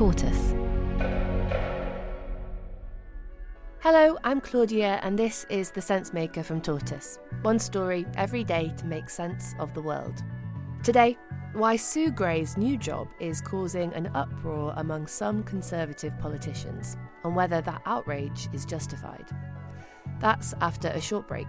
Tortoise. Hello, I'm Claudia, and this is The Sense Maker from Tortoise. One story every day to make sense of the world. Today, why Sue Gray's new job is causing an uproar among some Conservative politicians, and whether that outrage is justified. That's after a short break.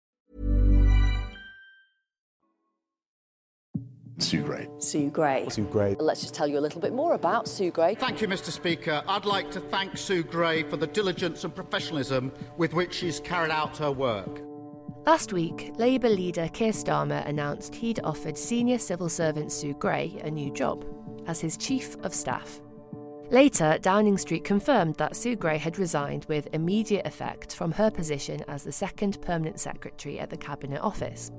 Sue Gray. Sue Gray. Sue Gray. Let's just tell you a little bit more about Sue Gray. Thank you, Mr. Speaker. I'd like to thank Sue Gray for the diligence and professionalism with which she's carried out her work. Last week, Labour leader Keir Starmer announced he'd offered senior civil servant Sue Gray a new job as his Chief of Staff. Later, Downing Street confirmed that Sue Gray had resigned with immediate effect from her position as the second permanent secretary at the Cabinet Office.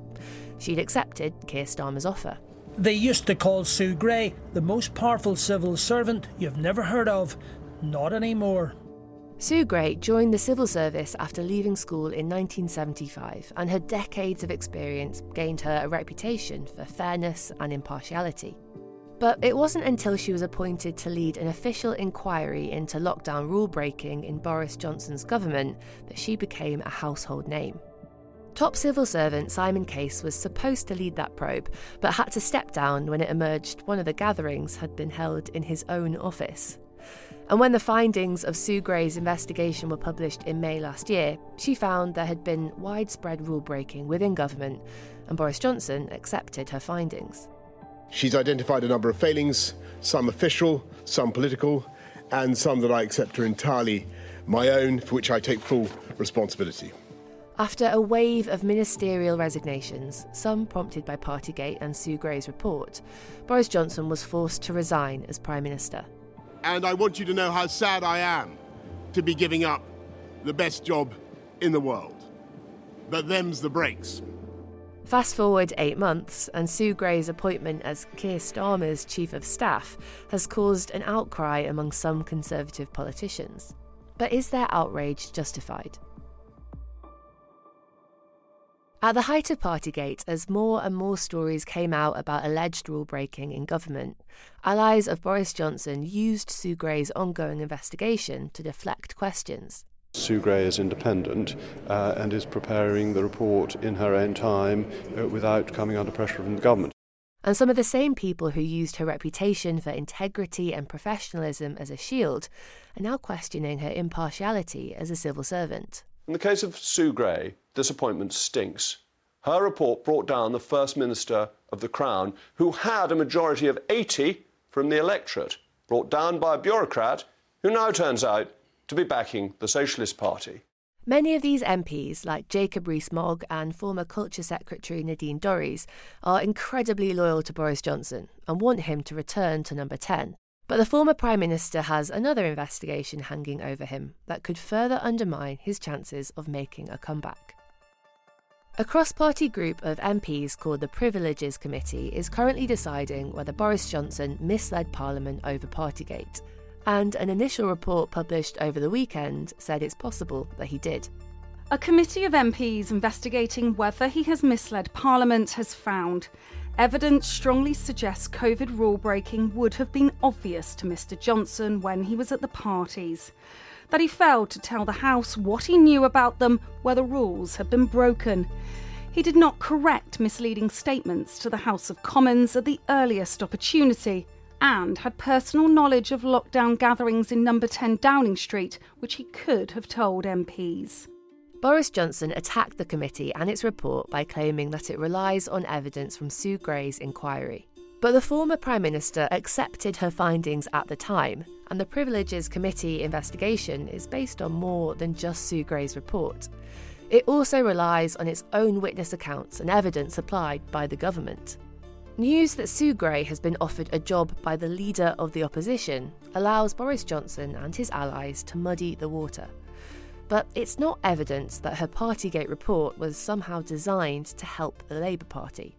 She'd accepted Keir Starmer's offer. They used to call Sue Gray the most powerful civil servant you've never heard of. Not anymore. Sue Gray joined the civil service after leaving school in 1975, and her decades of experience gained her a reputation for fairness and impartiality. But it wasn't until she was appointed to lead an official inquiry into lockdown rule breaking in Boris Johnson's government that she became a household name. Top civil servant Simon Case was supposed to lead that probe, but had to step down when it emerged one of the gatherings had been held in his own office. And when the findings of Sue Gray's investigation were published in May last year, she found there had been widespread rule breaking within government, and Boris Johnson accepted her findings. She's identified a number of failings, some official, some political, and some that I accept are entirely my own, for which I take full responsibility. After a wave of ministerial resignations, some prompted by Partygate and Sue Gray's report, Boris Johnson was forced to resign as Prime Minister. And I want you to know how sad I am to be giving up the best job in the world. But them's the breaks. Fast forward eight months, and Sue Gray's appointment as Keir Starmer's Chief of Staff has caused an outcry among some Conservative politicians. But is their outrage justified? At the height of Partygate, as more and more stories came out about alleged rule breaking in government, allies of Boris Johnson used Sue Gray's ongoing investigation to deflect questions. Sue Gray is independent uh, and is preparing the report in her own time uh, without coming under pressure from the government. And some of the same people who used her reputation for integrity and professionalism as a shield are now questioning her impartiality as a civil servant. In the case of Sue Gray, this appointment stinks. Her report brought down the First Minister of the Crown, who had a majority of 80 from the electorate, brought down by a bureaucrat who now turns out to be backing the Socialist Party. Many of these MPs, like Jacob Rees-Mogg and former Culture Secretary Nadine Dorries, are incredibly loyal to Boris Johnson and want him to return to number 10. But the former Prime Minister has another investigation hanging over him that could further undermine his chances of making a comeback. A cross party group of MPs called the Privileges Committee is currently deciding whether Boris Johnson misled Parliament over Partygate, and an initial report published over the weekend said it's possible that he did. A committee of MPs investigating whether he has misled Parliament has found evidence strongly suggests COVID rule breaking would have been obvious to Mr Johnson when he was at the parties. That he failed to tell the House what he knew about them where the rules had been broken. He did not correct misleading statements to the House of Commons at the earliest opportunity and had personal knowledge of lockdown gatherings in number 10 Downing Street, which he could have told MPs. Boris Johnson attacked the committee and its report by claiming that it relies on evidence from Sue Gray's inquiry. But the former Prime Minister accepted her findings at the time, and the Privileges Committee investigation is based on more than just Sue Gray's report. It also relies on its own witness accounts and evidence supplied by the government. News that Sue Gray has been offered a job by the leader of the opposition allows Boris Johnson and his allies to muddy the water. But it's not evidence that her Partygate report was somehow designed to help the Labour Party.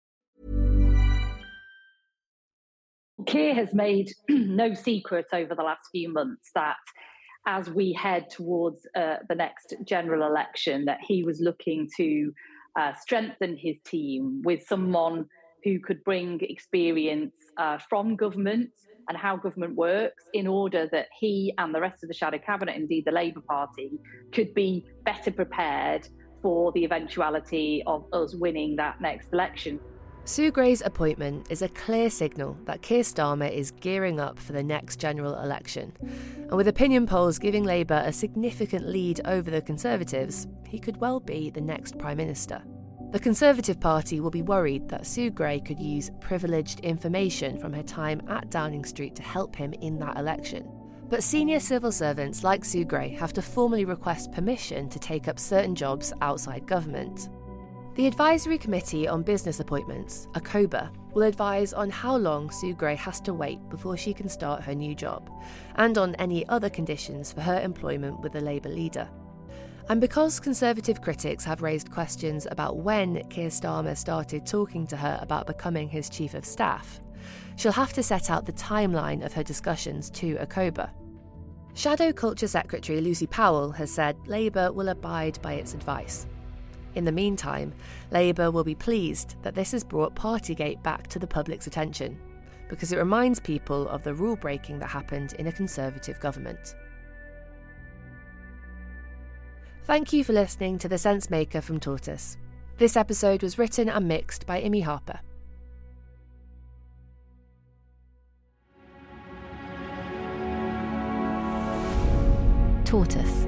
Keir has made no secret over the last few months that as we head towards uh, the next general election, that he was looking to uh, strengthen his team with someone who could bring experience uh, from government and how government works in order that he and the rest of the shadow cabinet, indeed the Labour Party, could be better prepared for the eventuality of us winning that next election. Sue Gray's appointment is a clear signal that Keir Starmer is gearing up for the next general election. And with opinion polls giving Labour a significant lead over the Conservatives, he could well be the next Prime Minister. The Conservative Party will be worried that Sue Gray could use privileged information from her time at Downing Street to help him in that election. But senior civil servants like Sue Gray have to formally request permission to take up certain jobs outside government. The Advisory Committee on Business Appointments, ACOBA, will advise on how long Sue Gray has to wait before she can start her new job, and on any other conditions for her employment with the Labour leader. And because Conservative critics have raised questions about when Keir Starmer started talking to her about becoming his Chief of Staff, she'll have to set out the timeline of her discussions to ACOBA. Shadow Culture Secretary Lucy Powell has said Labour will abide by its advice. In the meantime, Labour will be pleased that this has brought Partygate back to the public's attention, because it reminds people of the rule breaking that happened in a Conservative government. Thank you for listening to The Sense Maker from Tortoise. This episode was written and mixed by Imi Harper. Tortoise.